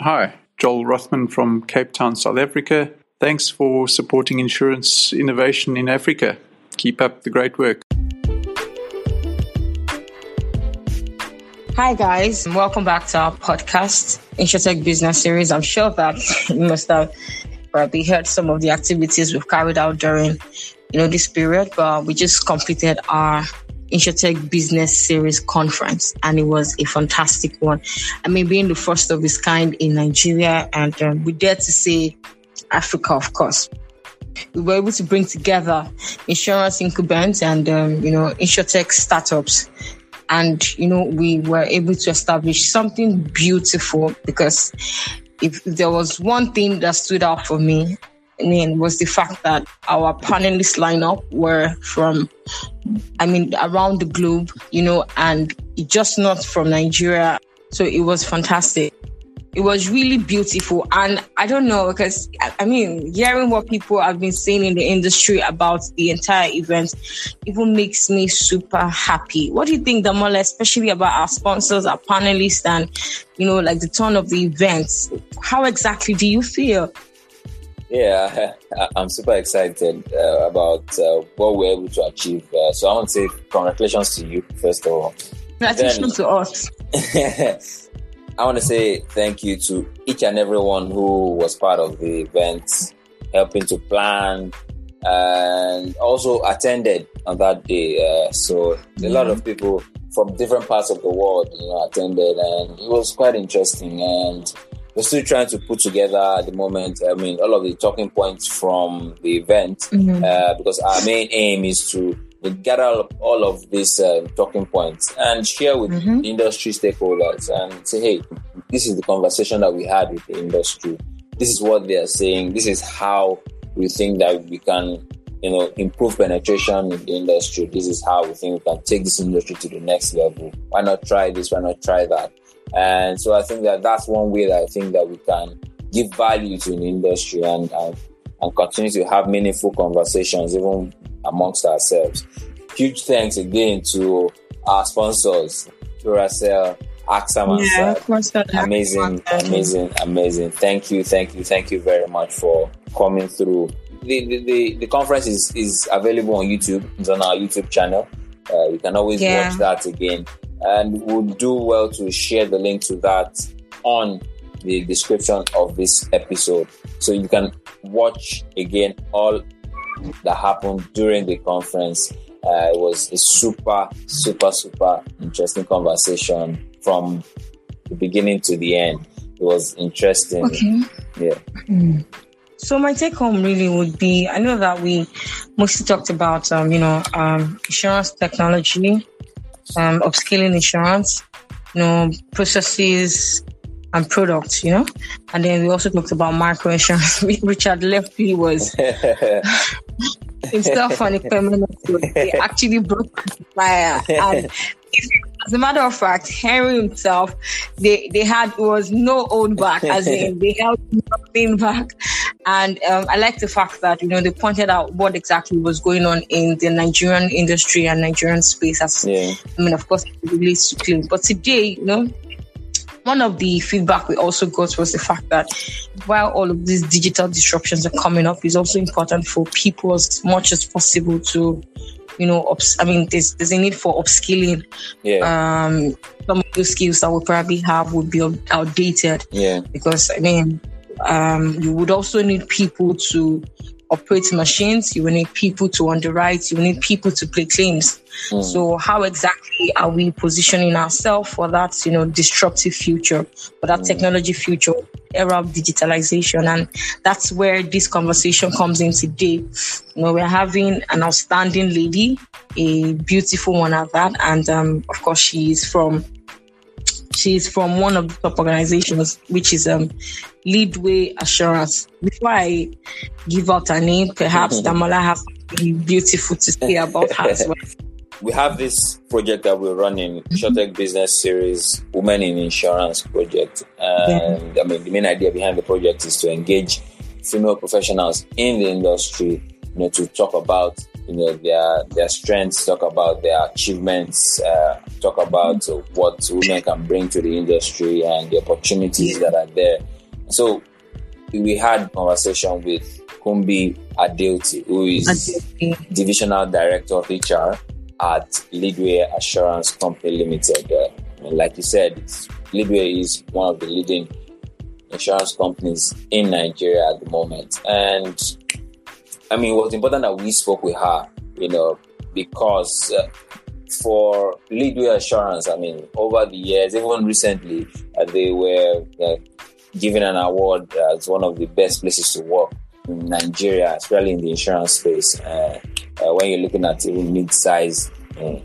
Hi, Joel Rothman from Cape Town, South Africa. Thanks for supporting insurance innovation in Africa. Keep up the great work. Hi, guys. Welcome back to our podcast, InsurTech Business Series. I'm sure that you must have probably heard some of the activities we've carried out during, you know, this period, but we just completed our InsurTech Business Series conference, and it was a fantastic one. I mean, being the first of its kind in Nigeria, and um, we dare to say Africa, of course. We were able to bring together insurance incumbents and um, you know insurtech startups and you know we were able to establish something beautiful because if there was one thing that stood out for me I mean, was the fact that our panelist lineup were from, I mean, around the globe, you know, and just not from Nigeria. So it was fantastic. It was really beautiful. And I don't know, because I mean, hearing what people have been saying in the industry about the entire event even makes me super happy. What do you think, Damola, especially about our sponsors, our panelists, and, you know, like the tone of the event? How exactly do you feel? Yeah, I'm super excited uh, about uh, what we're able to achieve. Uh, so I want to say congratulations to you, first of all. Congratulations to us. I want to say thank you to each and everyone who was part of the event, helping to plan and also attended on that day. Uh, so a lot of people from different parts of the world, you know, attended, and it was quite interesting. And we're still trying to put together at the moment. I mean, all of the talking points from the event, mm-hmm. uh, because our main aim is to gather all of these uh, talking points and share with mm-hmm. industry stakeholders and say, hey, this is the conversation that we had with the industry. This is what they are saying. This is how we think that we can, you know, improve penetration in the industry. This is how we think we can take this industry to the next level. Why not try this? Why not try that? And so I think that that's one way that I think that we can give value to an industry and, and, and continue to have meaningful conversations even amongst ourselves. Huge thanks again to our sponsors, Curacel, Axam, yeah, of course, amazing, amazing, amazing. Thank you, thank you, thank you very much for coming through. The, the, the, the conference is, is available on YouTube. It's on our YouTube channel. Uh, you can always yeah. watch that again and we'll do well to share the link to that on the description of this episode so you can watch again all that happened during the conference uh, it was a super super super interesting conversation from the beginning to the end it was interesting okay. yeah mm. So my take home really would be I know that we mostly talked about um, you know um, insurance technology um, upscaling insurance, you know, processes and products, you know. And then we also talked about micro insurance. Richard Lefty was himself on a permanent He actually broke the fire. And as a matter of fact, Henry himself, they, they had was no old back, as in they held nothing back. And um, I like the fact that, you know, they pointed out what exactly was going on in the Nigerian industry and Nigerian space. As, yeah. I mean, of course, it relates to claim. But today, you know, one of the feedback we also got was the fact that while all of these digital disruptions are coming up, it's also important for people as much as possible to, you know, ups, I mean, there's, there's a need for upskilling. Yeah. Um, some of the skills that we probably have would be outdated. Yeah. Because, I mean, um, you would also need people to operate machines. You will need people to underwrite. You will need people to play claims. Mm. So how exactly are we positioning ourselves for that, you know, disruptive future, for that mm. technology future, era of digitalization? And that's where this conversation comes in today. You know, we're having an outstanding lady, a beautiful one at that. And um, of course, she is from She's from one of the top organizations, which is um, Leadway Assurance. Before I give out her name, perhaps Damola has something beautiful to say about her as well. We have this project that we're running, mm Business Series Women in Insurance project. And yeah. I mean, the main idea behind the project is to engage female professionals in the industry, you know, to talk about, you know, their, their strengths, talk about their achievements, uh, talk about uh, what women can bring to the industry and the opportunities that are there. So we had conversation with Kumbi Adeoti, who is divisional director of HR at Leadway Assurance Company Limited. Uh, like you said, Leadway is one of the leading insurance companies in Nigeria at the moment. And I mean, it was important that we spoke with her, you know, because uh, for Leadway Assurance, I mean, over the years, even recently, uh, they were uh, given an award as one of the best places to work in Nigeria, especially in the insurance space. Uh, uh, when you're looking at even mid-sized uh,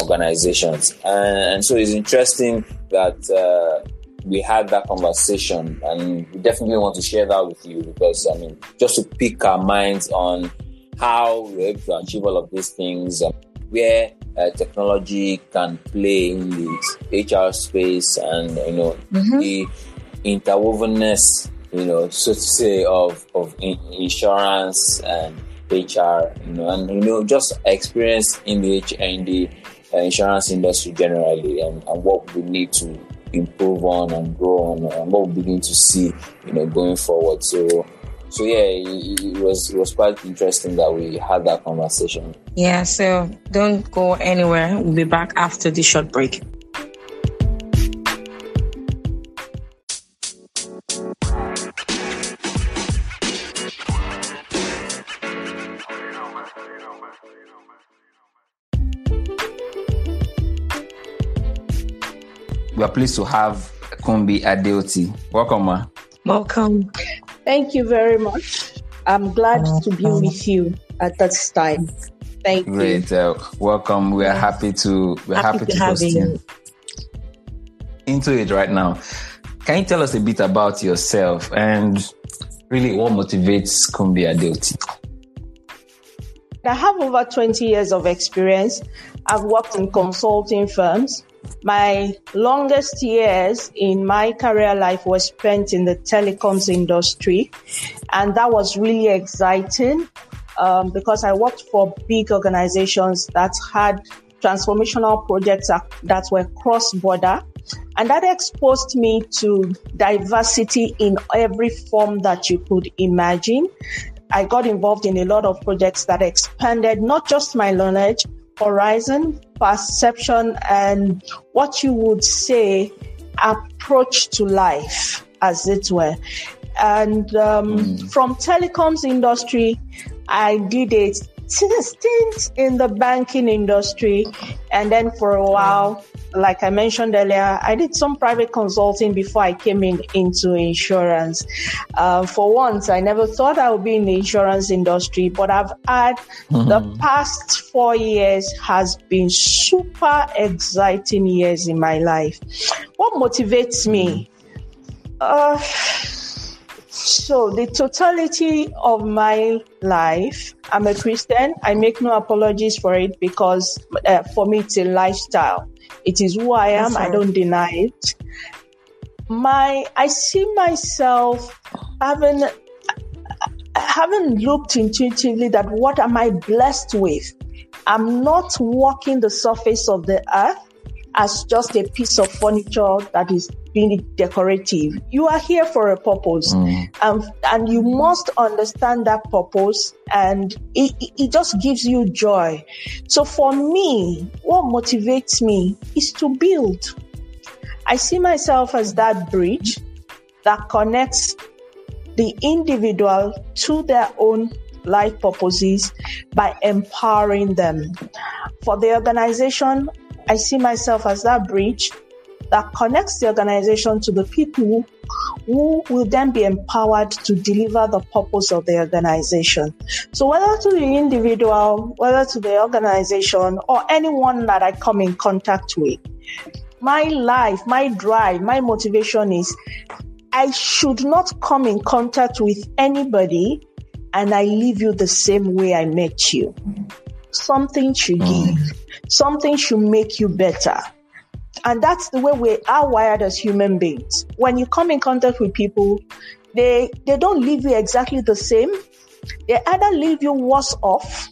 organizations, and, and, so it's interesting that we had that conversation and we definitely want to share that with you because I mean just to pick our minds on how we're able to achieve all of these things, um, where uh, technology can play in the HR space and you know mm-hmm. the interwovenness, you know, so to say, of of in- insurance and HR, you know, and you know, just experience in the in the uh, insurance industry generally, and, and what we need to improve on and grow on, and what we begin to see, you know, going forward. So, so yeah, it, it, was it was quite interesting that we had that conversation. Yeah. So don't go anywhere. We'll be back after the short break. Pleased to have Kumbi Adeoti. Welcome, ma. Welcome. Thank you very much. I'm glad to be with you at this time. Thank Great. you. Great. Uh, welcome. We are happy to we're happy, happy to, to host you. Into it right now. Can you tell us a bit about yourself and really what motivates Kumbi Adeoti? I have over 20 years of experience. I've worked in consulting firms, my longest years in my career life was spent in the telecoms industry, and that was really exciting um, because I worked for big organizations that had transformational projects that, were cross border. And that exposed me to diversity in every form that you could imagine. I got involved in a lot of projects that expanded not just my knowledge, horizon, perception, and what you would say approach to life, as it were. And um, mm. from telecoms industry, I did a stint in the banking industry, and then for a while, like I mentioned earlier, I did some private consulting before I came in into insurance. Uh, for once, I never thought I would be in the insurance industry, but I've had mm-hmm. the past four years has been super exciting years in my life. What motivates me? Uh, so the totality of my life, I'm a Christian. I make no apologies for it because uh, for me it's a lifestyle. It is who I am. I don't deny it. My, I see myself having, having looked intuitively that what am I blessed with? I'm not walking the surface of the earth as just a piece of furniture that is being decorative. You are here for a purpose, mm. and, and you must understand that purpose, and it, it just gives you joy. So for me, what motivates me is to build. I see myself as that bridge that connects the individual to their own life purposes by empowering them. For the organization, I see myself as that bridge that connects the organization to the people who will then be empowered to deliver the purpose of the organization. So whether to the individual, whether to the organization or anyone that I come in contact with, my life, my drive, my motivation is I should not come in contact with anybody and I leave you the same way I met you. Something should give. Mm. Something should make you better. And that's the way we are wired as human beings. When you come in contact with people, they they don't leave you exactly the same. They either leave you worse off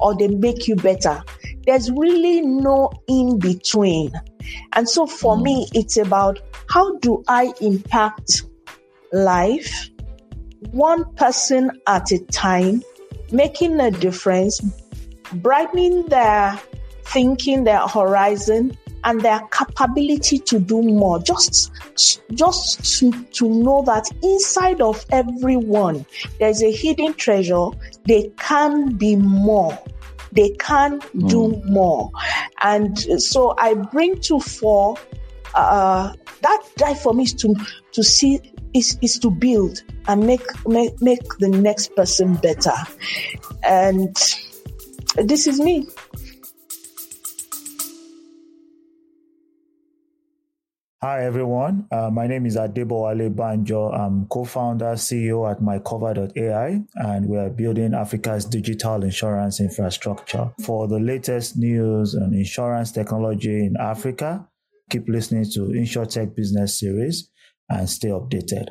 or they make you better. There's really no in between. And so for mm. me, it's about how do I impact life one person at a time, making a difference, brightening their thinking, their horizon, and their capability to do more. Just, just to, to know that inside of everyone, there's a hidden treasure. They can be more. They can mm. do more. And so I bring to fore, uh, that drive for me is to, to see, is, is to build and make, make, make the next person better. And this is me. Hi, everyone. Uh, my name is Adebowale Banjo. I'm co-founder, CEO at mycover.ai, and we are building Africa's digital insurance infrastructure. For the latest news on insurance technology in Africa, keep listening to InsurTech Business Series and stay updated.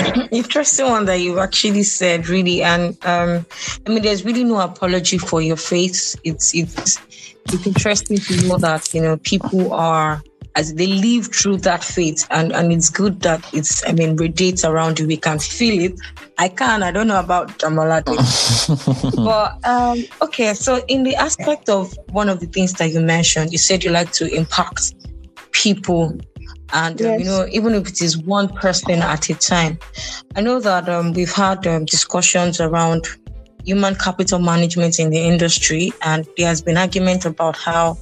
Interesting one that you've actually said, really, and um, I mean, there's really no apology for your faith. It's it's it's interesting to know that you know people are as they live through that faith and and it's good that it's i mean radiates around you. We can feel it. I can. I don't know about Damola but um okay so in the aspect of one of the things that you mentioned you said you like to impact people and yes. um, you know even if it is one person at a time i know that um, we've had um, discussions around human capital management in the industry, and there has been argument about how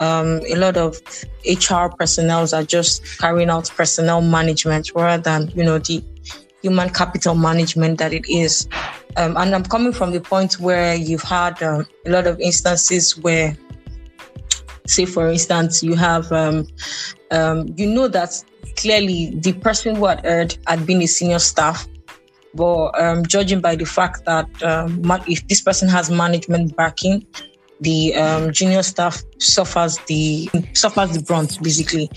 um, a lot of HR personnel are just carrying out personnel management rather than you know the human capital management that it is. Um, and I'm coming from the point where you've had um, a lot of instances where, say, for instance, you have, um, um, you know that clearly the person who had erred had been a senior staff but um, judging by the fact that um, if this person has management backing, the um, junior staff suffers the suffers the brunt basically.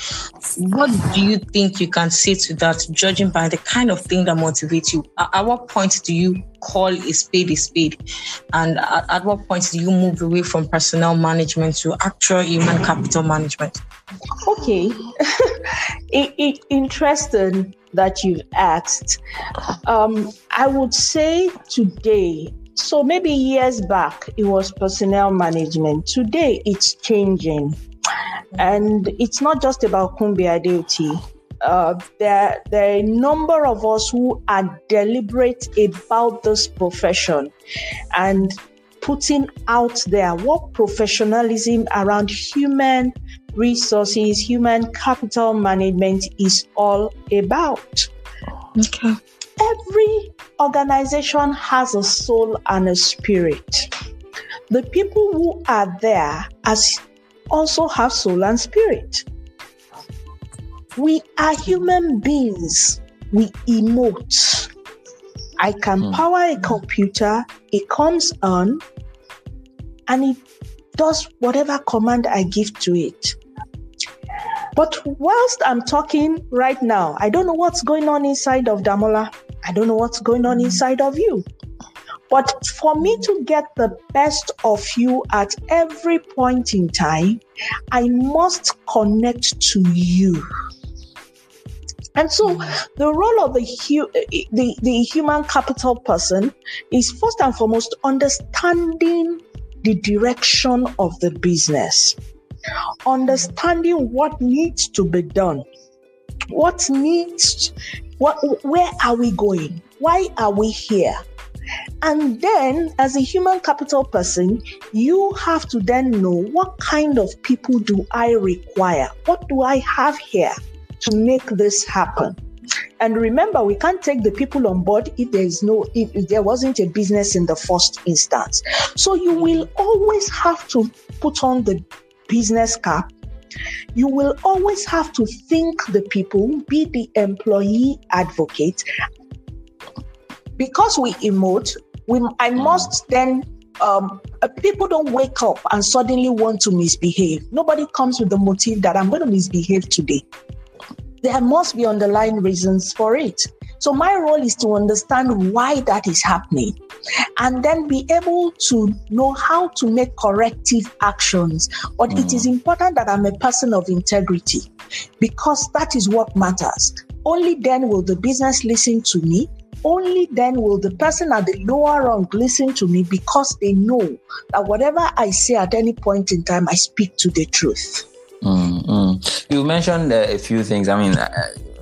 What do you think you can say to that, judging by the kind of thing that motivates you? At, at what point do you call a spade a spade, and at, at what point do you move away from personnel management to actual human capital management? Okay, it, it, interesting that you've asked. Um, I would say today so maybe years back, it was personnel management. Today, it's changing. And it's not just about Kumbi Adeoti. Uh, there, there are a number of us who are deliberate about this profession and putting out there what professionalism around human resources, human capital management is all about. Okay. Every organization has a soul and a spirit. The people who are there as also have soul and spirit. We are human beings. We emote. I can hmm. power a computer, it comes on, and it does whatever command I give to it. But whilst I'm talking right now, I don't know what's going on inside of Damola. I don't know what's going on inside of you. But for me to get the best of you at every point in time, I must connect to you. And so the role of the, hu- the, the human capital person is first and foremost understanding the direction of the business, understanding what needs to be done, what needs what, where are we going? Why are we here? And then, as a human capital person, you have to then know what kind of people do I require? What do I have here to make this happen? And remember, we can't take the people on board if there is no, if, if there wasn't a business in the first instance. So you will always have to put on the business cap you will always have to think the people, be the employee advocate. Because we emote, we, I mm. must then um, uh, people don't wake up and suddenly want to misbehave. Nobody comes with the motive that I'm going to misbehave today. There must be underlying reasons for it. So my role is to understand why that is happening and then be able to know how to make corrective actions. But mm. it is mm. important that I'm a person of integrity because that is what matters. Only then will the business listen to me. Only then will the person at the lower rung listen to me because they know that whatever I say at any point in time, I speak to the truth. Mm-hmm. You mentioned uh, a few things. I mean, uh,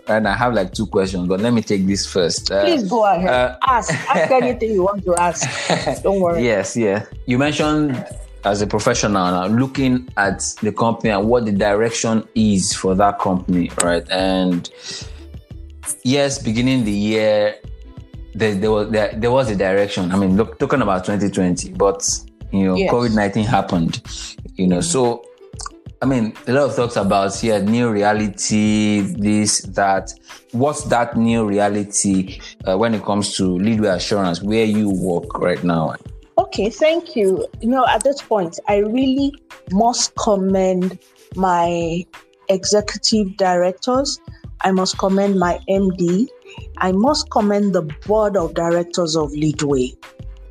and I have like two questions, but let me take this first. Uh, Please go ahead. Uh, ask. Ask anything you want to ask. Don't worry. Yes, yeah. You mentioned as a professional now, looking at the company and what the direction is for that company, right? And yes, beginning the year, there, there was there, there, was a direction. I mean, look, talking about 2020, but you know, yes. COVID 19 happened. You know, so I mean, a lot of talks about yeah, new reality, this, that. What's that new reality uh, when it comes to leadway assurance, where you work right now? Okay, thank you. You know, at this point, I really must commend my executive directors. I must commend my MD. I must commend the board of directors of Leadway.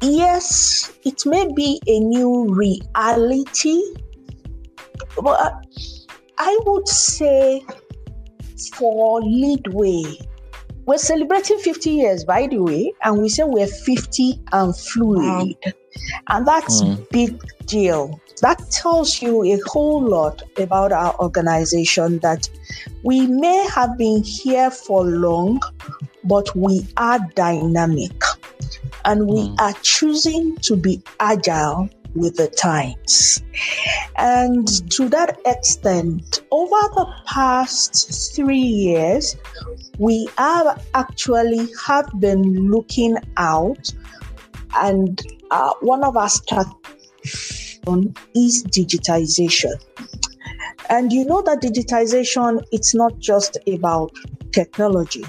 Yes, it may be a new reality well, I would say for Leadway, we're celebrating 50 years, by the way, and we say we're 50 and fluid. And that's mm. big deal. That tells you a whole lot about our organization that we may have been here for long, but we are dynamic and we mm. are choosing to be agile with the times. And to that extent, over the past three years, we have actually have been looking out and uh, one of our strategies is digitization. And you know that digitization, it's not just about technology.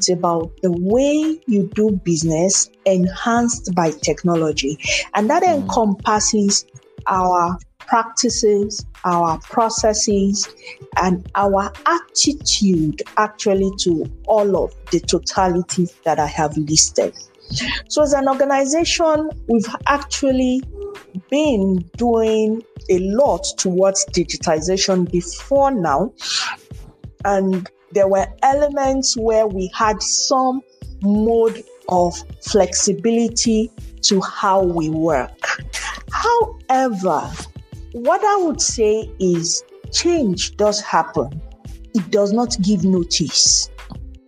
It's about the way you do business enhanced by technology. And that mm. encompasses our practices, our processes, and our attitude actually to all of the totality that I have listed. So, as an organization, we've actually been doing a lot towards digitization before now. And there were elements where we had some mode of flexibility to how we work. However, what I would say is change does happen. It does not give notice.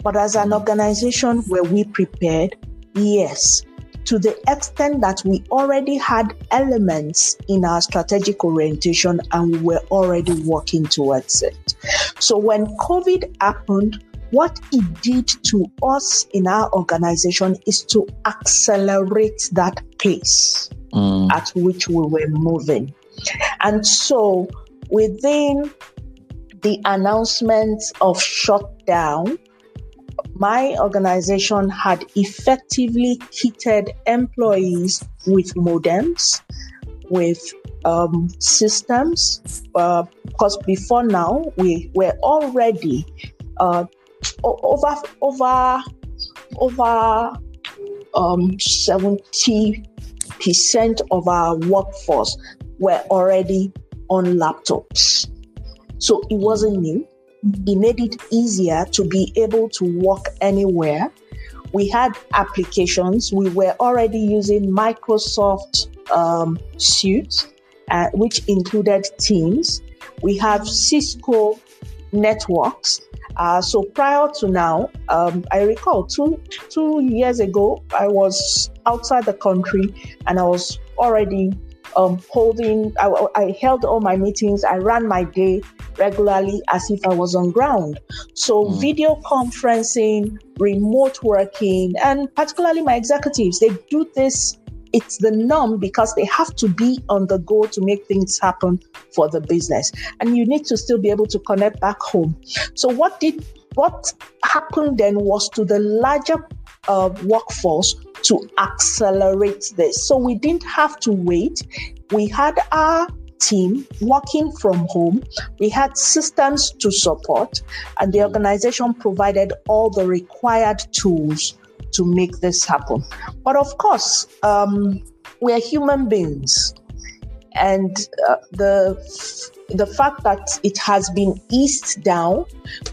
But as an organization, were we prepared? Yes to the extent that we already had elements in our strategic orientation and we were already working towards it. So when COVID happened, what it did to us in our organization is to accelerate that pace mm. at which we were moving. And so within the announcement of shutdown, my organization had effectively kitted employees with modems, with um, systems, uh, because before now we were already uh, over over over um, 70 percent of our workforce were already on laptops. So it wasn't new it made it easier to be able to work anywhere. We had applications. We were already using Microsoft um, Suite, uh, which included Teams. We have Cisco networks. Uh, so prior to now, um, I recall two two years ago, I was outside the country and I was already um, holding, I, I, held all my meetings, I ran my day regularly as if I was on ground. So, mm. video conferencing, remote working, and particularly my executives, they do this. It's the norm because they have to be on the go to make things happen for the business. And you need to still be able to connect back home. So, what did what happened then was to the larger uh, workforce to accelerate this. So we didn't have to wait. We had our team working from home. We had systems to support, and the organization provided all the required tools to make this happen. But of course, um, we are human beings, and uh, the the fact that it has been eased down,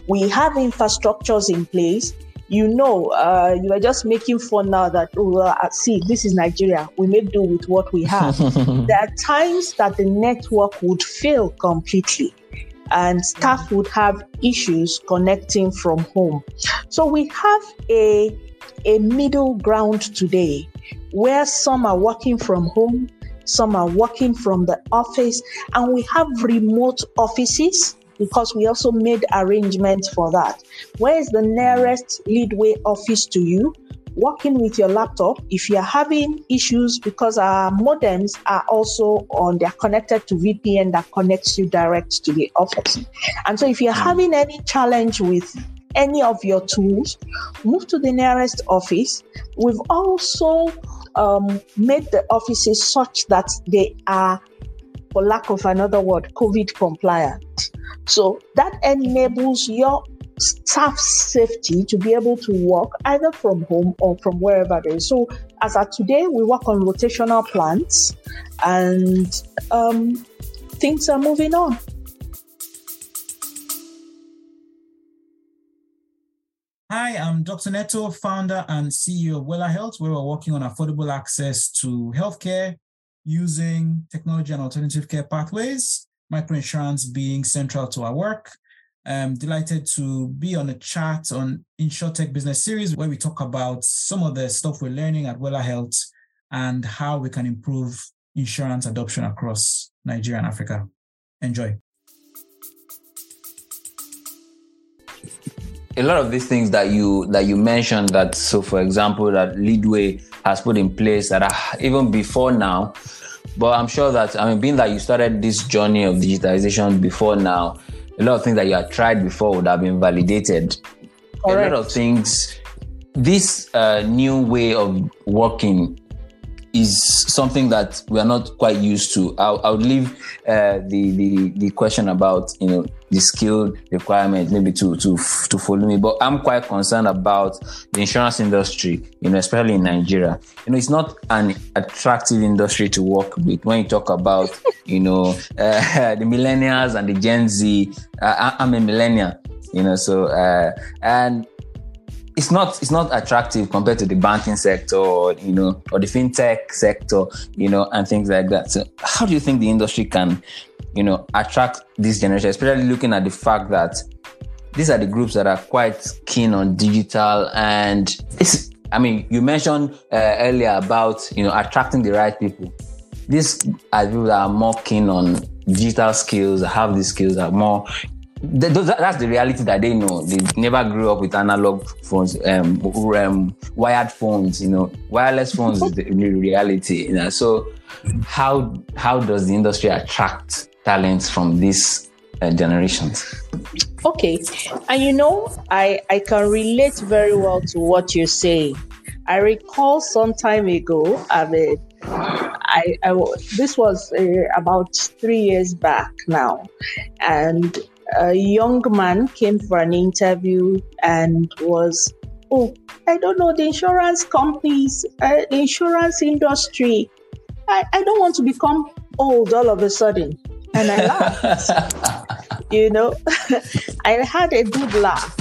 we have infrastructures in place you know, uh, you are just making fun now that, oh, uh, see, this is Nigeria. We make do with what we have. there are times that the network would fail completely and staff would have issues connecting from home. So we have a, a middle ground today where some are working from home, some are working from the office, and we have remote offices because we also made arrangements for that. Where is the nearest Leadway office to you? Working with your laptop, if you're having issues because our modems are also on, they're connected to VPN that connects you direct to the office. And so if you're hmm. having any challenge with any of your tools, move to the nearest office. We've also um, made the offices such that they are, for lack of another word, COVID compliant. So that enables your staff safety to be able to work either from home or from wherever they are. So as of today, we work on rotational plans and um, things are moving on. Hi, I'm Dr. Neto, founder and CEO of Wella Health, where we're working on affordable access to healthcare using technology and alternative care pathways microinsurance being central to our work. I'm delighted to be on a chat on InsurTech Business Series where we talk about some of the stuff we're learning at Wella Health and how we can improve insurance adoption across Nigeria and Africa. Enjoy. a lot of these things that you that you mentioned that so for example that leadway has put in place that are even before now but I'm sure that, I mean, being that you started this journey of digitalization before now, a lot of things that you had tried before would have been validated. Correct. A lot of things, this uh, new way of working is something that we are not quite used to. I'll, I'll leave uh, the, the the question about you know the skill requirement maybe to to to follow me, but I'm quite concerned about the insurance industry, you know, especially in Nigeria. You know, it's not an attractive industry to work with when you talk about you know uh, the millennials and the Gen Z. I'm a millennial, you know, so uh, and it's not it's not attractive compared to the banking sector or you know or the fintech sector you know and things like that so how do you think the industry can you know attract this generation especially looking at the fact that these are the groups that are quite keen on digital and it's i mean you mentioned uh, earlier about you know attracting the right people these are people that are more keen on digital skills have these skills are more that's the reality that they know. They never grew up with analog phones, um, um, wired phones. You know, wireless phones is the reality. You know, so how how does the industry attract talents from these uh, generations? Okay, and you know, I I can relate very well to what you say. I recall some time ago, I mean, I, I this was uh, about three years back now, and a young man came for an interview and was, oh, I don't know, the insurance companies, uh, the insurance industry. I, I don't want to become old all of a sudden. And I laughed. you know, I had a good laugh.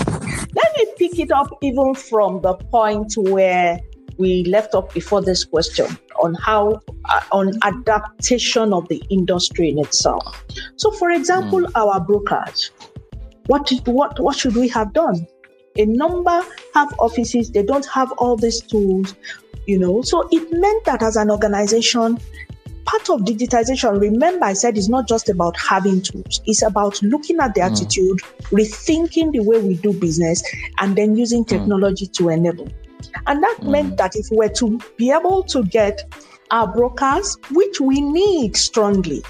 Let me pick it up even from the point where we left off before this question on how uh, on adaptation of the industry in itself. So, for example, mm. our brokers, what what what should we have done? A number have offices; they don't have all these tools, you know. So it meant that as an organization, part of digitization, remember I said it's not just about having tools, it's about looking at the mm. attitude, rethinking the way we do business, and then using hmm. technology mm. to enable. And that mm. meant that if we were to be able to get our brokers, which we need strongly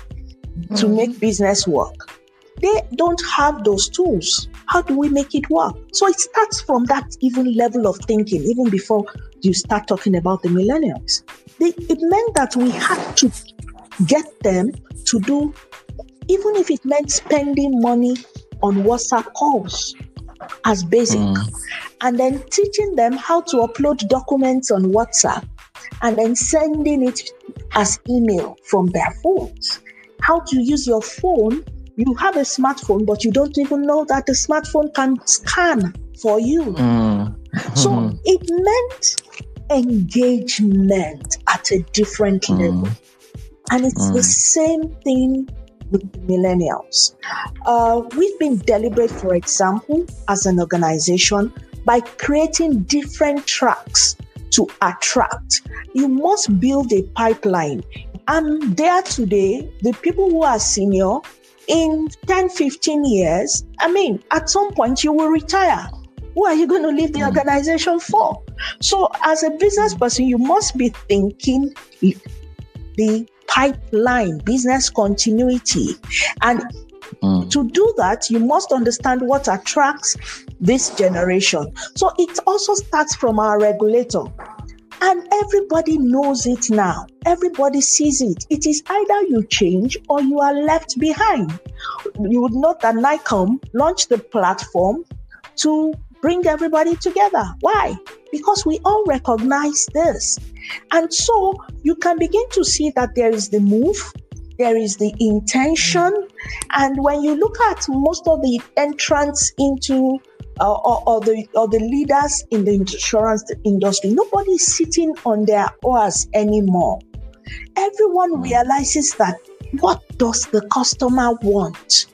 to make business work, they don't have those tools. How do we make it work? So it starts from that even level of thinking, even before you start talking about the millennials. It meant that we had to get them to do, even if it meant spending money on WhatsApp calls as basic, mm. and then teaching them how to upload documents on WhatsApp and then sending it as email from their phones. How to use your phone. You have a smartphone, but you don't even know that the smartphone can scan for you. Mm. So it meant engagement at a different mm. level. And it's the mm. same thing with millennials. Uh, we've been deliberate, for example, as an organization, by creating different tracks to attract. You must build a pipeline. And there today, the people who are senior in 10, 15 years, I mean, at some point you will retire. Who are you going to leave the organization for? So, as a business person, you must be thinking the pipeline, business continuity. And mm. to do that, you must understand what attracts this generation. So it also starts from our regulator. And everybody knows it now. Everybody sees it. It is either you change or you are left behind. You would note that NAICOM launched the platform to bring everybody together. Why? Because we all recognize this. And so you can begin to see that there is the move, there is the intention. And when you look at most of the entrants into uh, or, or, the or the leaders in the insurance industry, nobody is sitting on their oars anymore. Everyone realizes that what does the customer want?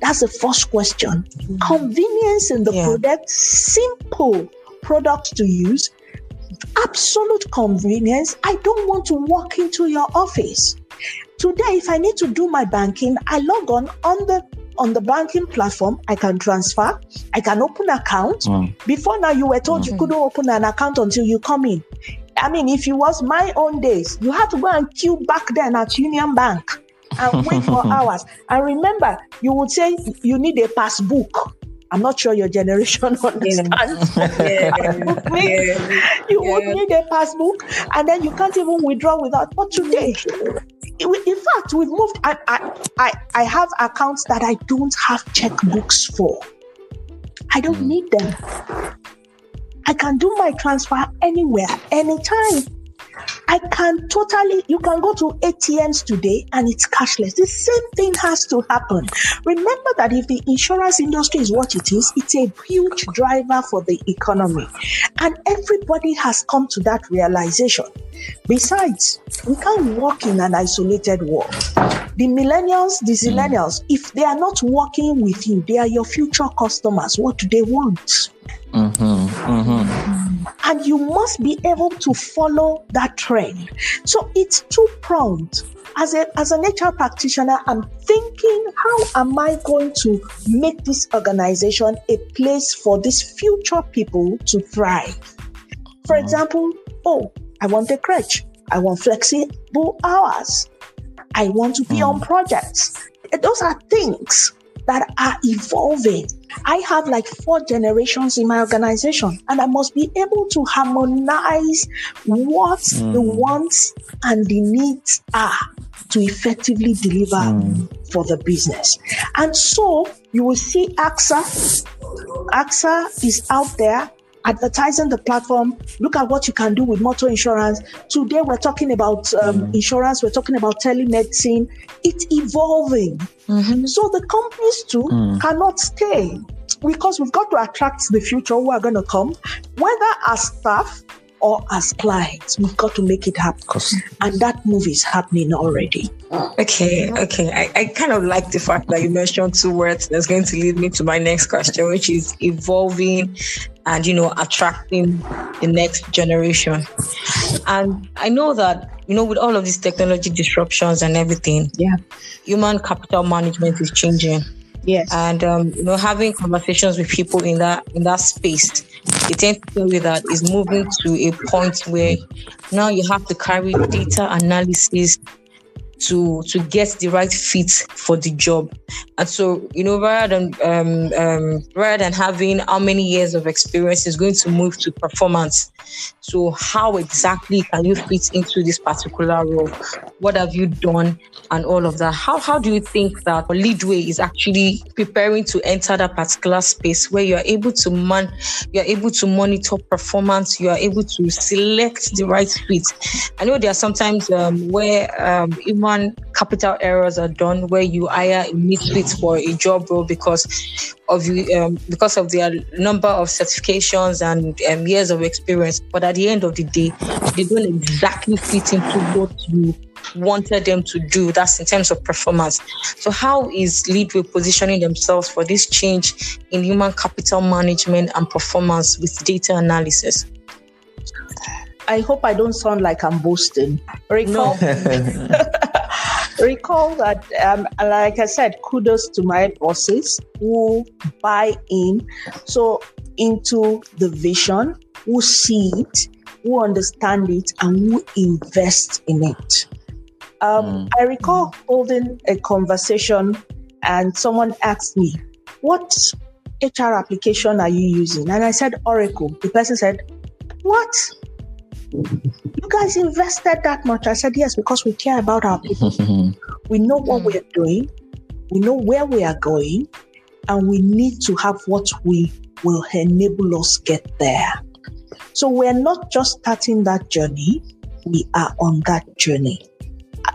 That's the first question. Mm-hmm. Convenience in the yeah. product, simple products to use, absolute convenience. I don't want to walk into your office. Today, if I need to do my banking, I log on on the on the banking platform. I can transfer. I can open account. Mm. Before now, you were told mm-hmm. you couldn't open an account until you come in. I mean, if it was my own days, you had to go and queue back then at Union Bank and wait for hours. And remember, you would say you need a passbook. I'm not sure your generation understands. Yeah. yeah. You yeah. would need a passbook, and then you can't even withdraw without. But today, in fact, we've moved. I, I, I, I have accounts that I don't have checkbooks for. I don't mm. need them. I can do my transfer anywhere, anytime. I can totally, you can go to ATMs today and it's cashless. The same thing has to happen. Remember that if the insurance industry is what it is, it's a huge driver for the economy. And everybody has come to that realization. Besides, we can't work in an isolated world. The millennials, the zillennials, if they are not working with you, they are your future customers. What do they want? Mm-hmm, mm-hmm. And you must be able to follow that trend. So it's too pronged. As, a, as an HR practitioner, I'm thinking, how am I going to make this organization a place for these future people to thrive? For mm-hmm. example, oh, I want a crutch. I want flexible hours. I want to be on projects. Those are things that are evolving. I have like four generations in my organization, and I must be able to harmonize what mm. the wants and the needs are to effectively deliver mm. for the business. And so you will see AXA. AXA is out there advertising the platform. Look at what you can do with motor insurance. Today, we're talking about um, mm. insurance, we're talking about telemedicine. It's evolving. Mm-hmm. So the companies too mm. cannot stay because we've got to attract the future who are going to come, whether as staff or as clients. We've got to make it happen. And that move is happening already. Okay, okay. I, I kind of like the fact that you mentioned two words that's going to lead me to my next question, which is evolving and, you know, attracting the next generation. And I know that, you know, with all of these technology disruptions and everything, yeah, human capital management is changing. Yes. And um, you know, having conversations with people in that in that space, they tend to tell you that is moving to a point where now you have to carry data analysis to to get the right fit for the job. And so, you know, rather than um, um, rather than having how many years of experience is going to move to performance. So, how exactly can you fit into this particular role? What have you done, and all of that? How how do you think that Leadway is actually preparing to enter that particular space where you are able to man, you are able to monitor performance, you are able to select the right fit. I know there are sometimes um, where um, human capital errors are done, where you hire a misfit for a job role because of you um, because of their number of certifications and um, years of experience. But at the end of the day, they don't exactly fit into what you wanted them to do. That's in terms of performance. So, how is Leadway positioning themselves for this change in human capital management and performance with data analysis? I hope I don't sound like I'm boasting. Recall, no. recall that, um, like I said, kudos to my bosses who buy in so into the vision, who see it, who understand it, and who invest in it. Um, mm. I recall holding a conversation, and someone asked me, "What HR application are you using?" And I said, "Oracle." The person said, "What?" you guys invested that much? I said, yes, because we care about our people. we know what we are doing, we know where we are going, and we need to have what we will enable us get there. So we're not just starting that journey, we are on that journey.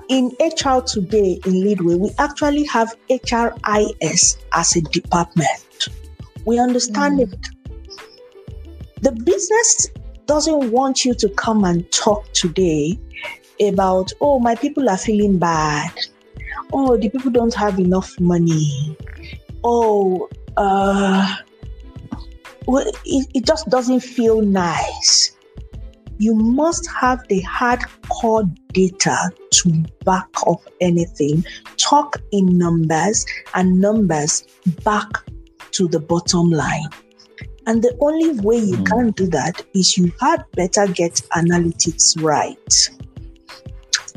In HR today in Leadway, we actually have HRIS as a department. We understand mm. it. The business doesn't want you to come and talk today about, oh, my people are feeling bad. Oh, the people don't have enough money. Oh, uh, it, it just doesn't feel nice. You must have the hardcore data to back up anything. Talk in numbers and numbers back to the bottom line. And the only way you mm. can do that is you had better get analytics right.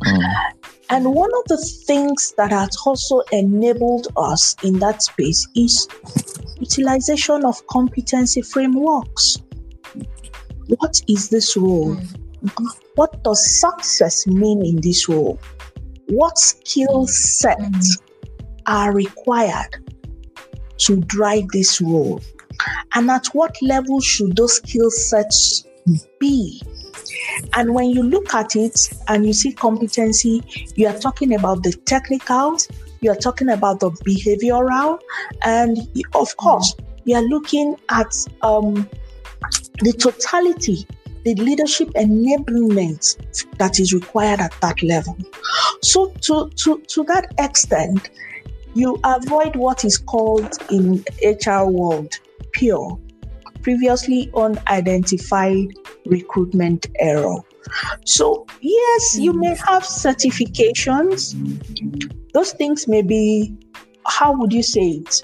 Mm. And one of the things that has also enabled us in that space is utilization of competency frameworks. What is this role? Mm. What does success mean in this role? What skill sets are required to drive this role? And at what level should those skill sets be? And when you look at it and you see competency, you are talking about the technicals, you are talking about the behavioral, and of course, you are looking at um, the totality, the leadership enablement that is required at that level. So, to, to, to that extent, you avoid what is called in HR world pure, previously unidentified recruitment error. So, yes, you may have certifications. Those things may be, how would you say it?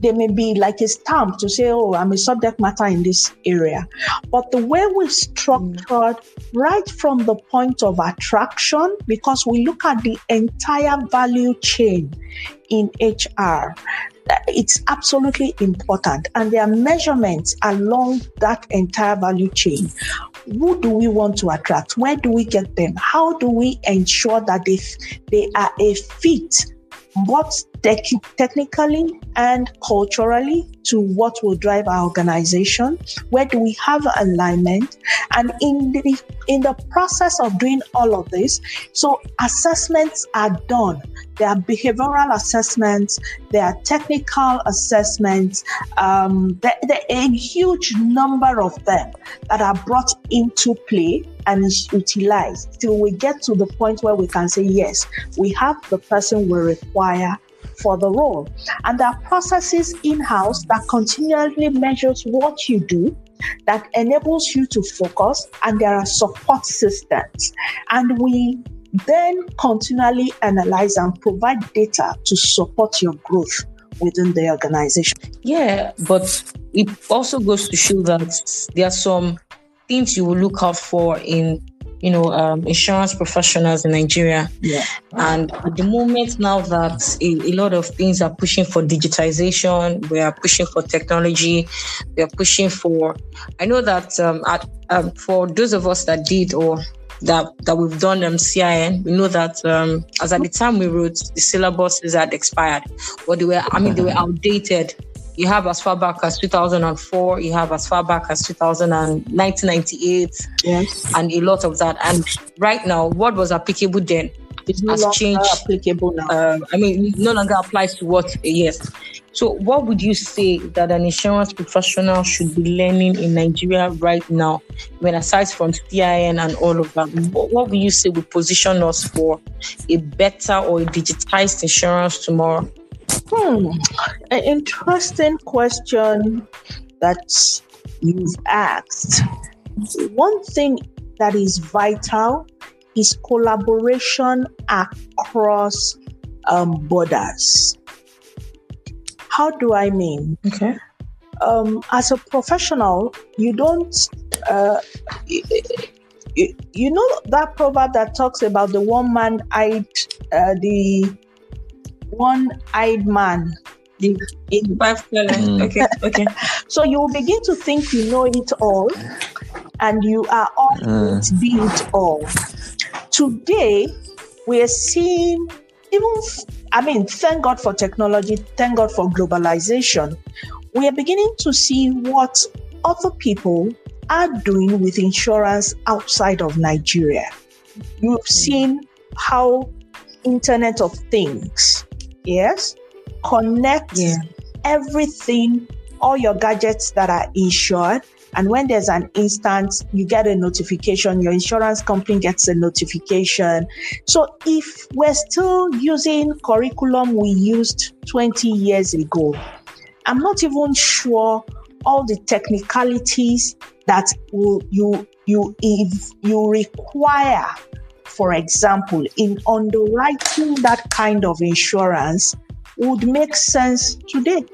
They may be like a stamp to say, oh, I'm a subject matter in this area. But the way we structured right from the point of attraction, because we look at the entire value chain in HR, it's absolutely important. And there are measurements along that entire value chain. Who do we want to attract? Where do we get them? How do we ensure that they, they are a fit both technically and culturally to what will drive our organization where do we have alignment and in the in the process of doing all of this so assessments are done. There are behavioral assessments there are technical assessments um, there, there are a huge number of them that are brought into play and utilized till we get to the point where we can say yes we have the person we require for the role. And there are processes in house that continually measures what you do, that enables you to focus, and there are support systems. And we then continually analyze and provide data to support your growth within the organization. Yeah, but it also goes to show that there are some things you will look out for in you know, um, insurance professionals in Nigeria. Yeah. And at the moment now that a, a, lot of things are pushing for digitization, we are pushing for technology, we are pushing for. I know that um, at, um, for those of us that did or that that we've done um, CIN, we know that um, as at the time we wrote, the syllabuses had expired, but they were, I mean, they were outdated. You have as far back as 2004, you have as far back as 2000 and 1998, yes. and a lot of that. And right now, what was applicable then it's no has changed. applicable now. Uh, I mean, no longer applies to what, yes. So, what would you say that an insurance professional should be learning in Nigeria right now? When aside from CIN and all of that, what, what would you say would position us for a better or a digitized insurance tomorrow? Hmm, an interesting question that you've asked. One thing that is vital is collaboration across um, borders. How do I mean? Okay. Um, as a professional, you don't. Uh, you, you know that proverb that talks about the one man eyed, uh, the one eyed man. The, in five mm. Okay, okay. so you will begin to think you know it all, and you are all mm. it, be it all. Today, we are seeing even I mean, thank God for technology, thank God for globalization. We are beginning to see what other people are doing with insurance outside of Nigeria. You've hmm. seen how Internet of Things, yes, connect yeah. everything, all your gadgets that are insured and when there's an instance, you get a notification, your insurance company gets a notification. So if we're still using curriculum we used 20 years ago, I'm not even sure all the technicalities that will, you you if you require for example in underwriting that kind of insurance would make sense today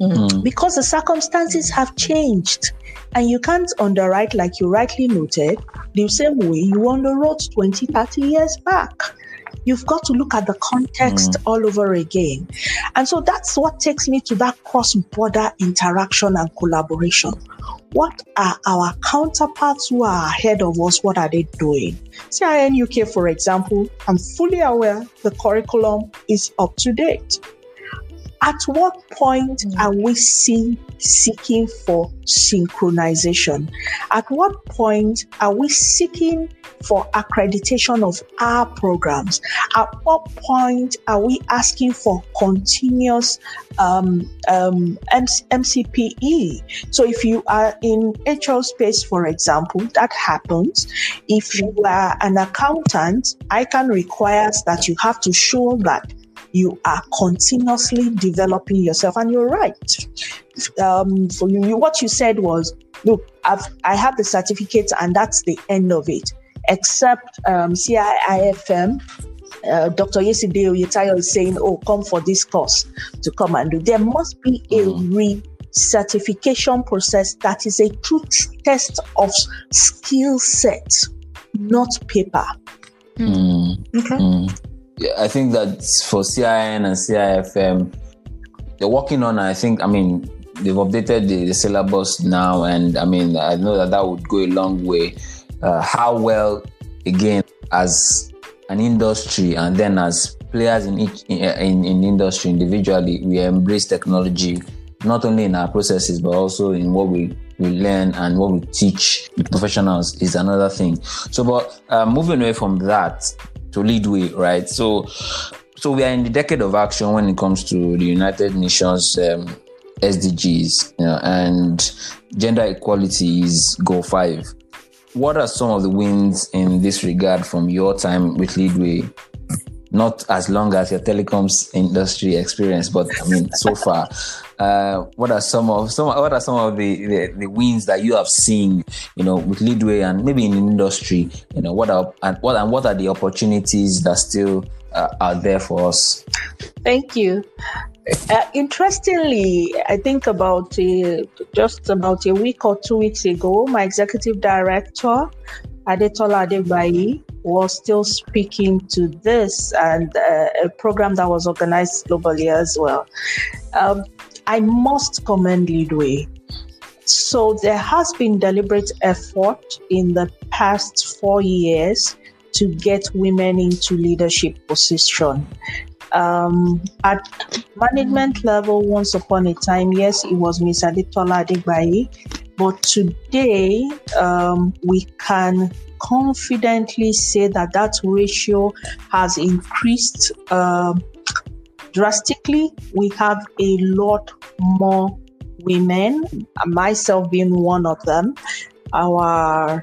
mm. because the circumstances have changed. And you can't underwrite, like you rightly noted, the same way you underwrote 20, 30 years back. You've got to look at the context mm. all over again. And so that's what takes me to that cross border interaction and collaboration. What are our counterparts who are ahead of us? What are they doing? CIN UK, for example, I'm fully aware the curriculum is up to date. At what point mm. are we see, seeking for synchronization? At what point are we seeking for accreditation of our programs? At what point are we asking for continuous um, um, MCPE? So, if you are in HR space, for example, that happens. If you are an accountant, I can require that you have to show that you are continuously developing yourself. And you're right. Um, for you, what you said was, look, I've, I have the certificate and that's the end of it. Except um, CIIFM, uh, Dr. Yeside Oyetayo is saying, oh, come for this course to come and do. There must be a mm. re certification process that is a true test of skill set, not paper. Mm. Okay. Mm. I think that for CIN and CIFM, they're working on. I think. I mean, they've updated the, the syllabus now, and I mean, I know that that would go a long way. Uh, how well, again, as an industry, and then as players in each in, in, in industry individually, we embrace technology not only in our processes but also in what we we learn and what we teach the professionals is another thing. So, but uh, moving away from that, to lead way, right? So, so we are in the decade of action when it comes to the United Nations um, SDGs, you know, and gender equality is goal five. What are some of the wins in this regard from your time with Leadway? Not as long as your telecoms industry experience, but I mean, so far, uh, what are some of some what are some of the, the, the wins that you have seen you know with leadway and maybe in the industry you know what are and what and what are the opportunities that still uh, are there for us thank you uh, interestingly, I think about uh, just about a week or two weeks ago, my executive director Adetola Adegbayi was still speaking to this and uh, a program that was organized globally as well. Um, I must commend Leadway. So there has been deliberate effort in the past four years to get women into leadership position. Um, at management level, once upon a time, yes, it was Miss Adetola Adegbayi, but today um, we can confidently say that that ratio has increased uh, drastically. We have a lot more women, myself being one of them. Our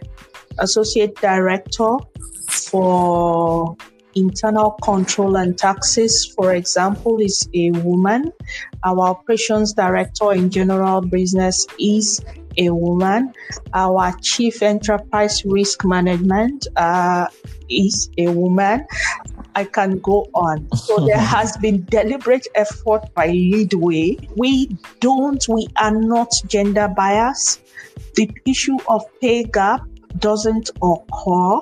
associate director for internal control and taxes, for example, is a woman. Our operations director in general business is a woman. Our chief enterprise risk management uh, is a woman. I can go on. So there has been deliberate effort by Leadway. We don't, we are not gender biased. The issue of pay gap doesn't occur,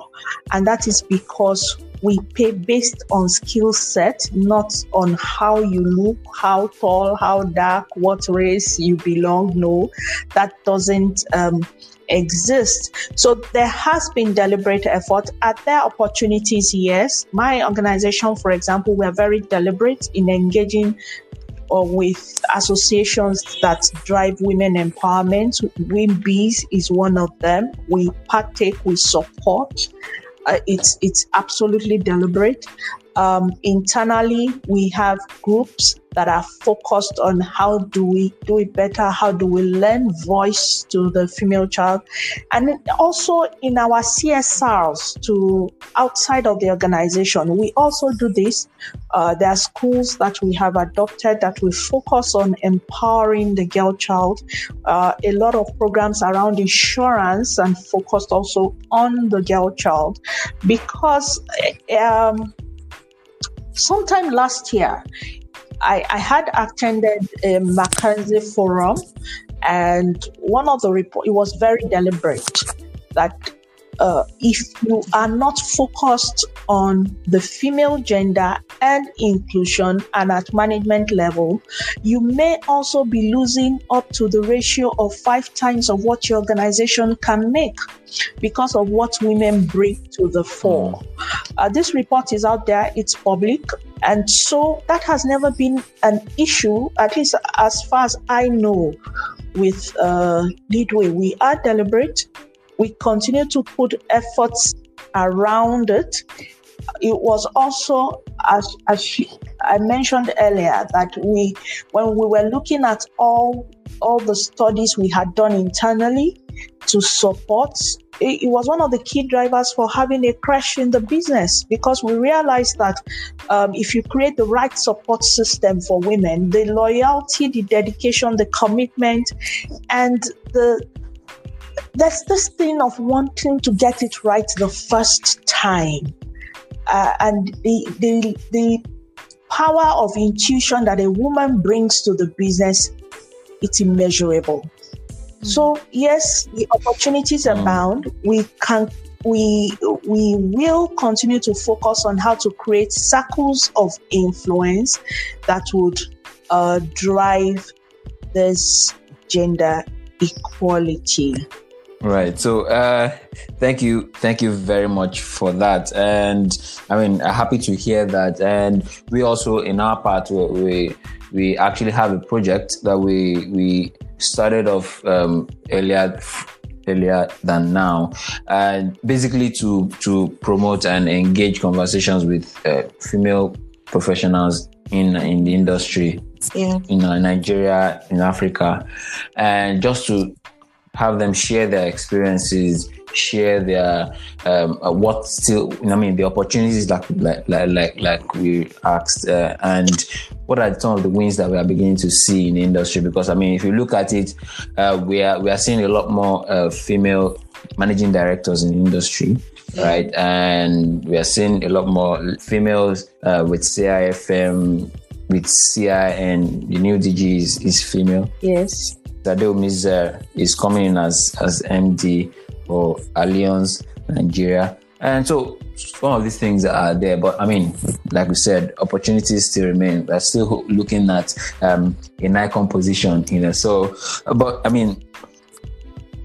and that is because we pay based on skill set, not on how you look, how tall, how dark, what race you belong. No, that doesn't um, exist. So there has been deliberate effort. Are there opportunities? Yes. My organization, for example, we are very deliberate in engaging or with associations that drive women empowerment. WIMBIZ is one of them. We partake, we support. Uh, it's it's absolutely deliberate. Um, internally, we have groups that are focused on how do we do it better, how do we lend voice to the female child, and also in our CSRs to outside of the organization, we also do this. Uh, there are schools that we have adopted that we focus on empowering the girl child. Uh, a lot of programs around insurance and focused also on the girl child because. Um, sometime last year, I, I had attended a McKinsey forum, and one of the report it was very deliberate that uh, if you are not focused on the female gender and inclusion and at management level, you may also be losing up to the ratio of five times of what your organization can make because of what women bring to the fore. Uh, this report is out there, it's public. And so that has never been an issue, at least as far as I know, with uh, Leadway. We are deliberate we continue to put efforts around it. It was also, as, as she, I mentioned earlier, that we, when we were looking at all all the studies we had done internally to support, it, it was one of the key drivers for having a crash in the business because we realized that um, if you create the right support system for women, the loyalty, the dedication, the commitment, and the there's this thing of wanting to get it right the first time. Uh, and the, the, the power of intuition that a woman brings to the business, it's immeasurable. Mm. So yes, the opportunities mm. abound. We can we we will continue to focus on how to create circles of influence that would uh, drive this gender equality. Right. So, uh, thank you, thank you very much for that. And I mean, happy to hear that. And we also, in our part, we we actually have a project that we we started off um, earlier earlier than now, and basically to to promote and engage conversations with uh, female professionals in in the industry yeah. in uh, Nigeria, in Africa, and just to have them share their experiences, share their um, uh, what still. I mean, the opportunities like like like like we asked, uh, and what are some of the wins that we are beginning to see in the industry? Because I mean, if you look at it, uh, we are we are seeing a lot more uh, female managing directors in the industry. Right, and we are seeing a lot more females uh, with CIFM, with CI, and the new DG is, is female. Yes. Tadeo Mizer is coming in as, as MD for Allianz Nigeria. And so some of these things are there, but I mean, like we said, opportunities still remain. We're still looking at um, a NAICOM position, you know. So, but I mean,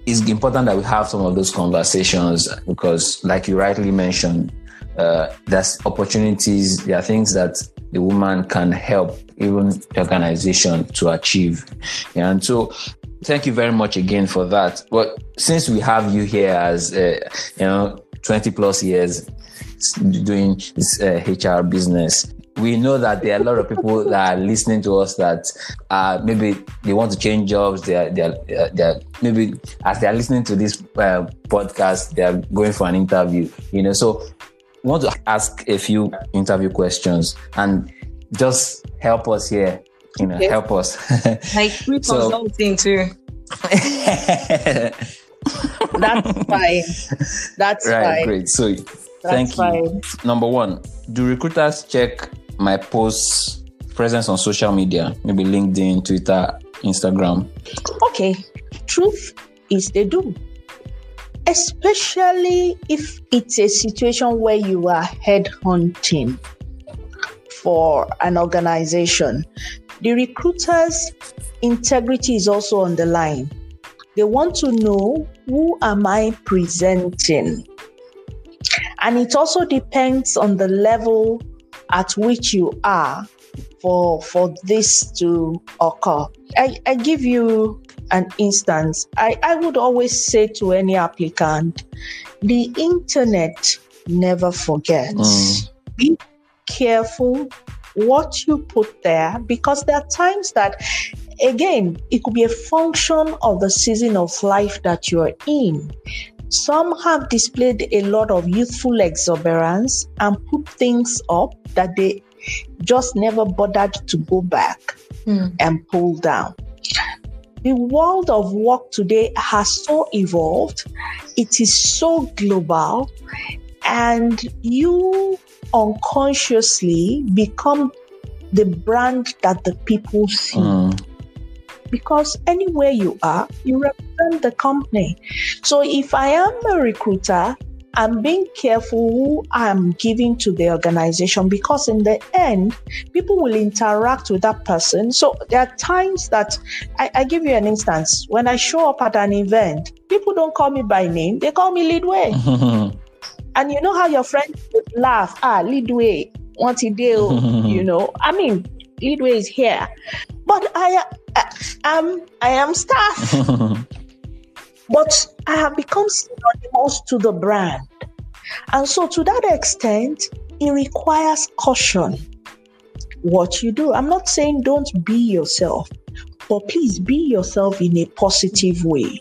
it's important that we have some of those conversations because, like you rightly mentioned, uh, there's opportunities. There are things that the woman can help even the organization to achieve. Yeah, and so thank you very much again for that. But since we have you here as uh, you know 20 plus years doing this uh, HR business, we know that there are a lot of people that are listening to us that uh, maybe they want to change jobs. They are, they are, they are maybe as they are listening to this uh, podcast, they are going for an interview. You know, so we want to ask a few interview questions and just help us here. You know, help us. like free so, consulting too. That's fine. That's right, fine. Great. So That's thank fine. you. Number one, do recruiters check my posts presence on social media, maybe LinkedIn, Twitter, Instagram? Okay. Truth is they do. Especially if it's a situation where you are headhunting for an organization. The recruiter's integrity is also on the line. They want to know who am I presenting? And it also depends on the level at which you are for for this to occur. I, I give you an instance. I, I would always say to any applicant, the internet never forgets. Mm. Be careful what you put there because there are times that again it could be a function of the season of life that you're in some have displayed a lot of youthful exuberance and put things up that they just never bothered to go back mm. and pull down. The world of work today has so evolved, it is so global, and you unconsciously become the brand that the people see. Mm because anywhere you are, you represent the company. So if I am a recruiter, I'm being careful who I'm giving to the organization because in the end, people will interact with that person. So there are times that I, I give you an instance. When I show up at an event, people don't call me by name, they call me Leadway. and you know how your friends would laugh, ah, Leadway, what he deal, you know. I mean, Leadway is here. But I, I am I am staff. but I have become synonymous to the brand. And so to that extent, it requires caution what you do. I'm not saying don't be yourself, but please be yourself in a positive way.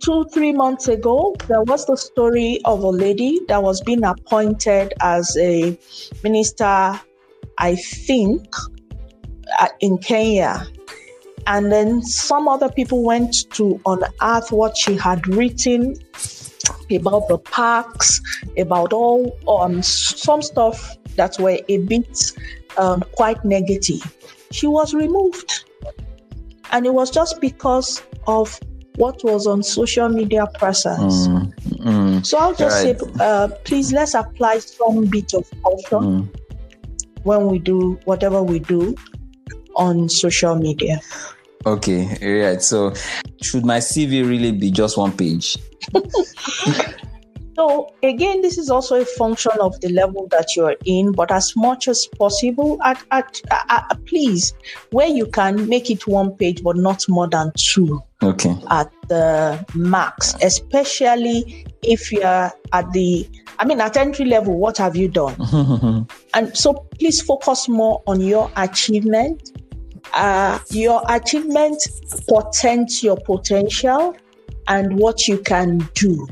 Two, three months ago, there was the story of a lady that was being appointed as a minister, I think, uh, in Kenya. And then some other people went to unearth what she had written about the parks, about all um, some stuff that were a bit um, quite negative. She was removed. And it was just because of what was on social media presence. Mm, mm, so I'll just right. say, uh, please let's apply some bit of caution mm. when we do whatever we do on social media. Okay, right. So, should my CV really be just one page? so, again, this is also a function of the level that you're in, but as much as possible, at, at, at, please, where you can make it one page, but not more than two. Okay. At the max, especially if you're at the I mean, at entry level, what have you done? and so please focus more on your achievement uh, your achievement portends your potential and what you can do.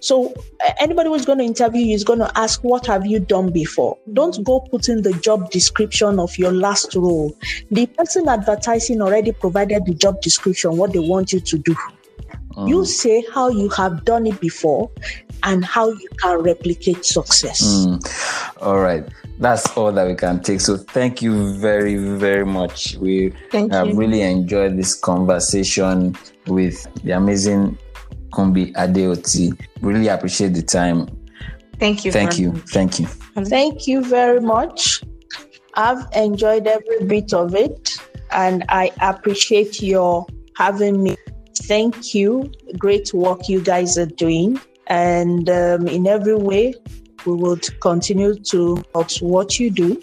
So anybody who's going to interview you is going to ask, what have you done before? Don't go put in the job description of your last role. The person advertising already provided the job description, what they want you to do. Mm. You say how you have done it before and how you can replicate success. Mm. All right that's all that we can take. So thank you very, very much. We thank have really enjoyed this conversation with the amazing Kumbi Adeoti. Really appreciate the time. Thank you. Thank you. Thank you. Thank you very much. I've enjoyed every bit of it and I appreciate your having me. Thank you. Great work you guys are doing. And um, in every way, we will continue to watch what you do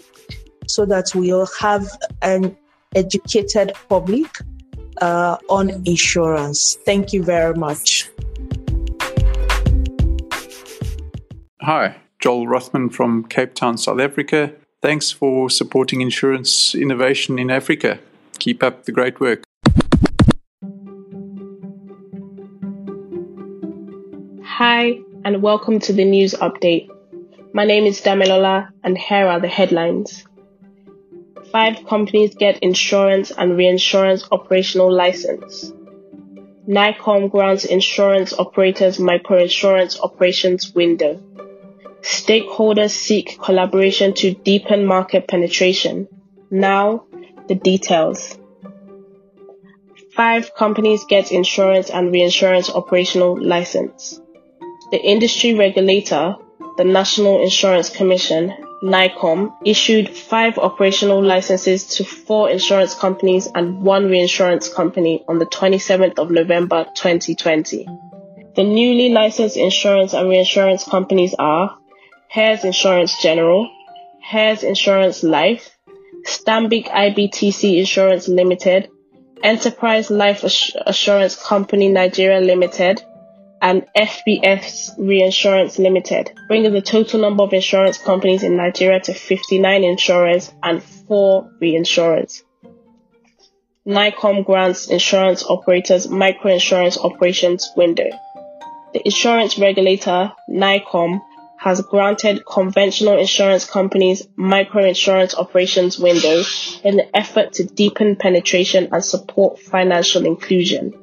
so that we'll have an educated public uh, on insurance. Thank you very much. Hi, Joel Rothman from Cape Town, South Africa. Thanks for supporting insurance innovation in Africa. Keep up the great work. Hi, and welcome to the news update. My name is Damilola, and here are the headlines. Five companies get insurance and reinsurance operational license. NAICOM grants insurance operators microinsurance operations window. Stakeholders seek collaboration to deepen market penetration. Now, the details. Five companies get insurance and reinsurance operational license. The industry regulator, the National Insurance Commission, NAICOM, issued five operational licenses to four insurance companies and one reinsurance company on the 27th of November 2020. The newly licensed insurance and reinsurance companies are Heirs Insurance General, Heirs Insurance Life, Stanbic IBTC Insurance Limited, Enterprise Life Assurance Company Nigeria Limited, and FBS Reinsurance Limited, bringing the total number of insurance companies in Nigeria to 59 insurers and 4 reinsurers. NAICOM grants insurance operators microinsurance operations window. The insurance regulator, NAICOM, has granted conventional insurance companies microinsurance operations window in an effort to deepen penetration and support financial inclusion.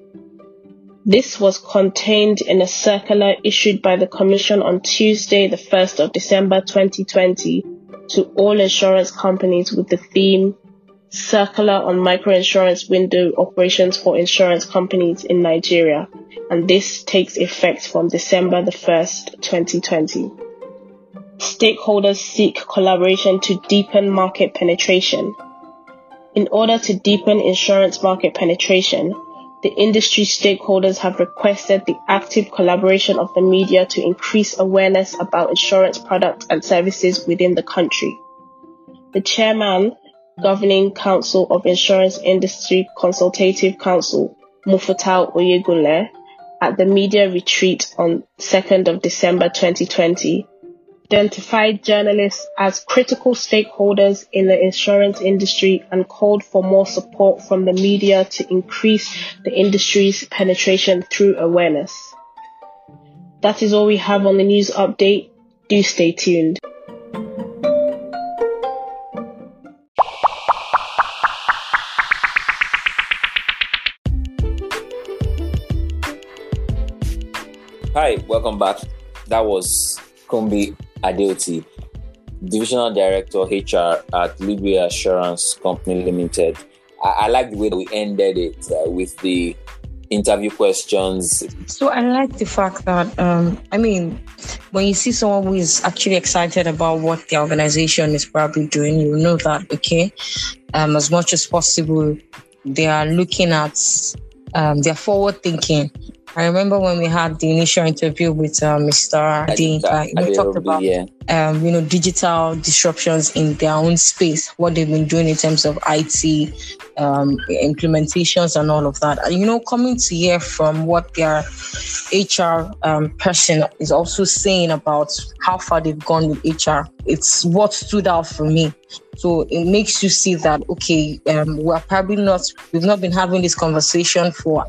This was contained in a circular issued by the Commission on Tuesday, the 1st of December 2020 to all insurance companies with the theme Circular on Microinsurance Window Operations for Insurance Companies in Nigeria, and this takes effect from December the 1st, 2020. Stakeholders seek collaboration to deepen market penetration. In order to deepen insurance market penetration, the industry stakeholders have requested the active collaboration of the media to increase awareness about insurance products and services within the country. The chairman, Governing Council of Insurance Industry Consultative Council, Mufatau Oyegunle, at the media retreat on 2nd of December 2020, identified journalists as critical stakeholders in the insurance industry and called for more support from the media to increase the industry's penetration through awareness. That is all we have on the news update. Do stay tuned. Hi, welcome back. That was Kumbi Adeoti, Divisional Director HR at Liberty Assurance Company Limited. I, I like the way we ended it uh, with the interview questions. So I like the fact that, um, I mean, when you see someone who is actually excited about what the organization is probably doing, you know that, okay, um, as much as possible, they are looking at, um, they're forward thinking I remember when we had the initial interview with uh, Mr. Adinka, we talked about yeah. um, you know digital disruptions in their own space, what they've been doing in terms of IT um, implementations and all of that. And, you know, coming to hear from what their HR um, person is also saying about how far they've gone with HR, it's what stood out for me. So it makes you see that okay, um, we're probably not we've not been having this conversation for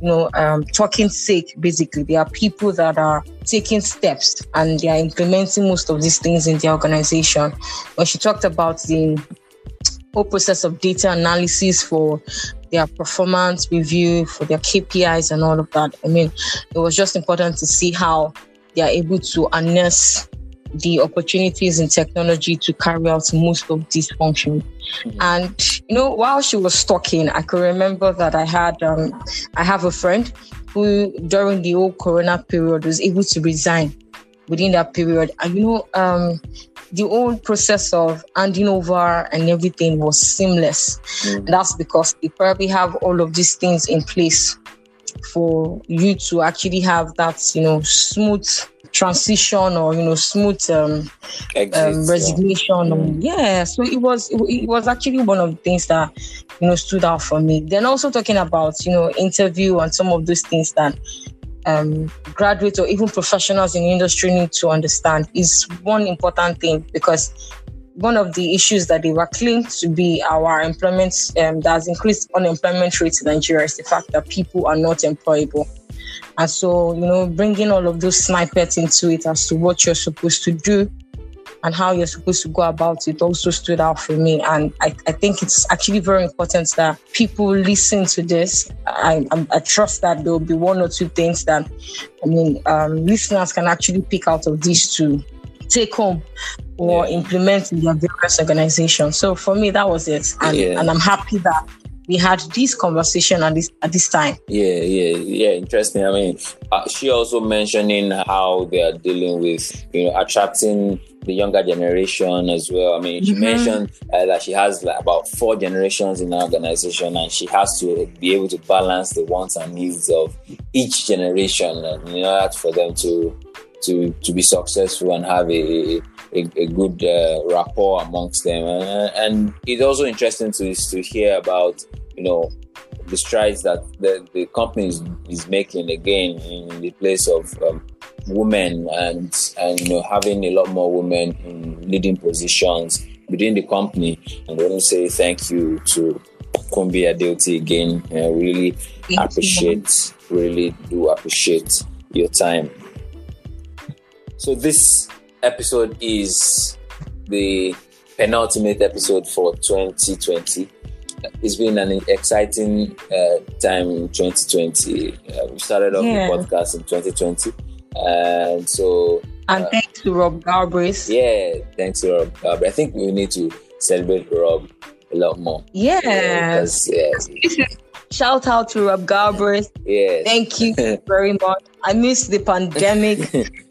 you know, um, talking sake, basically. There are people that are taking steps and they are implementing most of these things in the organization. When she talked about the whole process of data analysis for their performance review, for their KPIs and all of that, I mean, it was just important to see how they are able to harness the opportunities in technology to carry out most of these functions. Mm-hmm. And you know, while she was talking, I could remember that I had um, I have a friend who during the whole corona period was able to resign within that period. And you know, um, the whole process of handing over and everything was seamless. Mm. that's because they probably have all of these things in place for you to actually have that, you know, smooth transition or you know smooth um, um resignation yeah. Or, yeah so it was it, it, was actually one of the things that you know stood out for me. Then also talking about you know interview and some of those things that um, graduates or even professionals in the industry need to understand is one important thing because one of the issues that they were claimed to be our employment um, that has increased unemployment rates in Nigeria is the fact that people are not employable. And so, you know, bringing all of those snippets into it as to what you're supposed to do and how you're supposed to go about it also stood out for me. And I, I think it's actually very important that people listen to this. I, I, I trust that there will be one or two things that, I mean, um, listeners can actually pick out of these to take home or yeah. implement in their various organizations. So for me, that was it. And, yeah. and I'm happy that we had this conversation at this at this time. Yeah, yeah, yeah. Interesting. I mean, uh, she also mentioning how they are dealing with you know attracting the younger generation as well. I mean, she mm-hmm. mentioned uh, that she has like about four generations in her organization, and she has to be able to balance the wants and needs of each generation, and in order for them to to to be successful and have a a, a good uh, rapport amongst them. Uh, and it's also interesting to to hear about you know the strides that the, the company is, is making again in the place of um, women and and you know having a lot more women in leading positions within the company. And I want to say thank you to Kumbi Adeoti again. Uh, really thank appreciate, you. really do appreciate your time. So this episode is the penultimate episode for 2020 it's been an exciting uh, time in 2020. Uh, we started off yeah. the podcast in 2020, and so. And uh, thanks to Rob Galbraith. Yeah, thanks to Rob Galbraith. I think we need to celebrate Rob a lot more. Yeah. yeah. Shout out to Rob Galbraith. Yeah. Thank you very much. I missed the pandemic.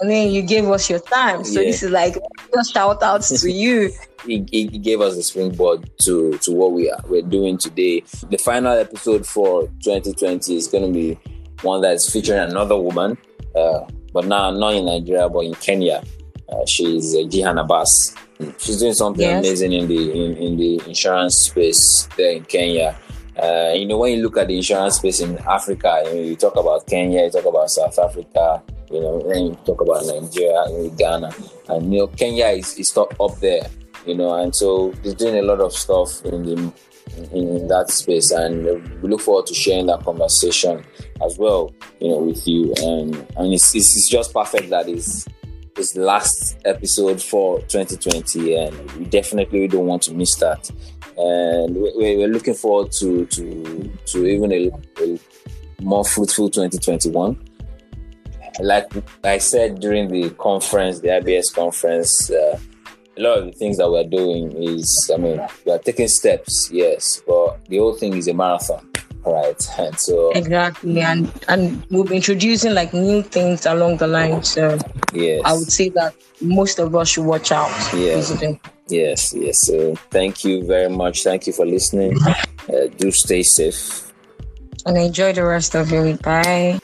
I mean, you gave us your time, so yeah. this is like just shout outs to you. He, he, gave us the springboard to to what we are we're doing today. The final episode for 2020 is going to be one that's featuring another woman, uh, but now not in Nigeria, but in Kenya. Uh, she's uh, Jihan Abass. She's doing something yes. amazing in the in, in the insurance space there in Kenya. Uh, you know, when you look at the insurance space in Africa, you, know, you talk about Kenya, you talk about South Africa, you know, when you talk about Nigeria and Ghana, and you know, Kenya is, is up, up there, you know, and so he's doing a lot of stuff in the in, that space, and we look forward to sharing that conversation as well, you know, with you. And and it's it's, it's just perfect that is is last episode for 2020, and we definitely don't want to miss that. And we, we're looking forward to to to even a, a more fruitful 2021 like I said during the conference, the IBS conference, uh, a lot of the things that we're doing is, I mean, we are taking steps, yes, but the whole thing is a marathon, right? And so exactly, and and we'll be introducing like new things along the line. So yes, I would say that most of us should watch out. Yeah. Yes, yes. So thank you very much. Thank you for listening. Uh, do stay safe and enjoy the rest of your week. Bye.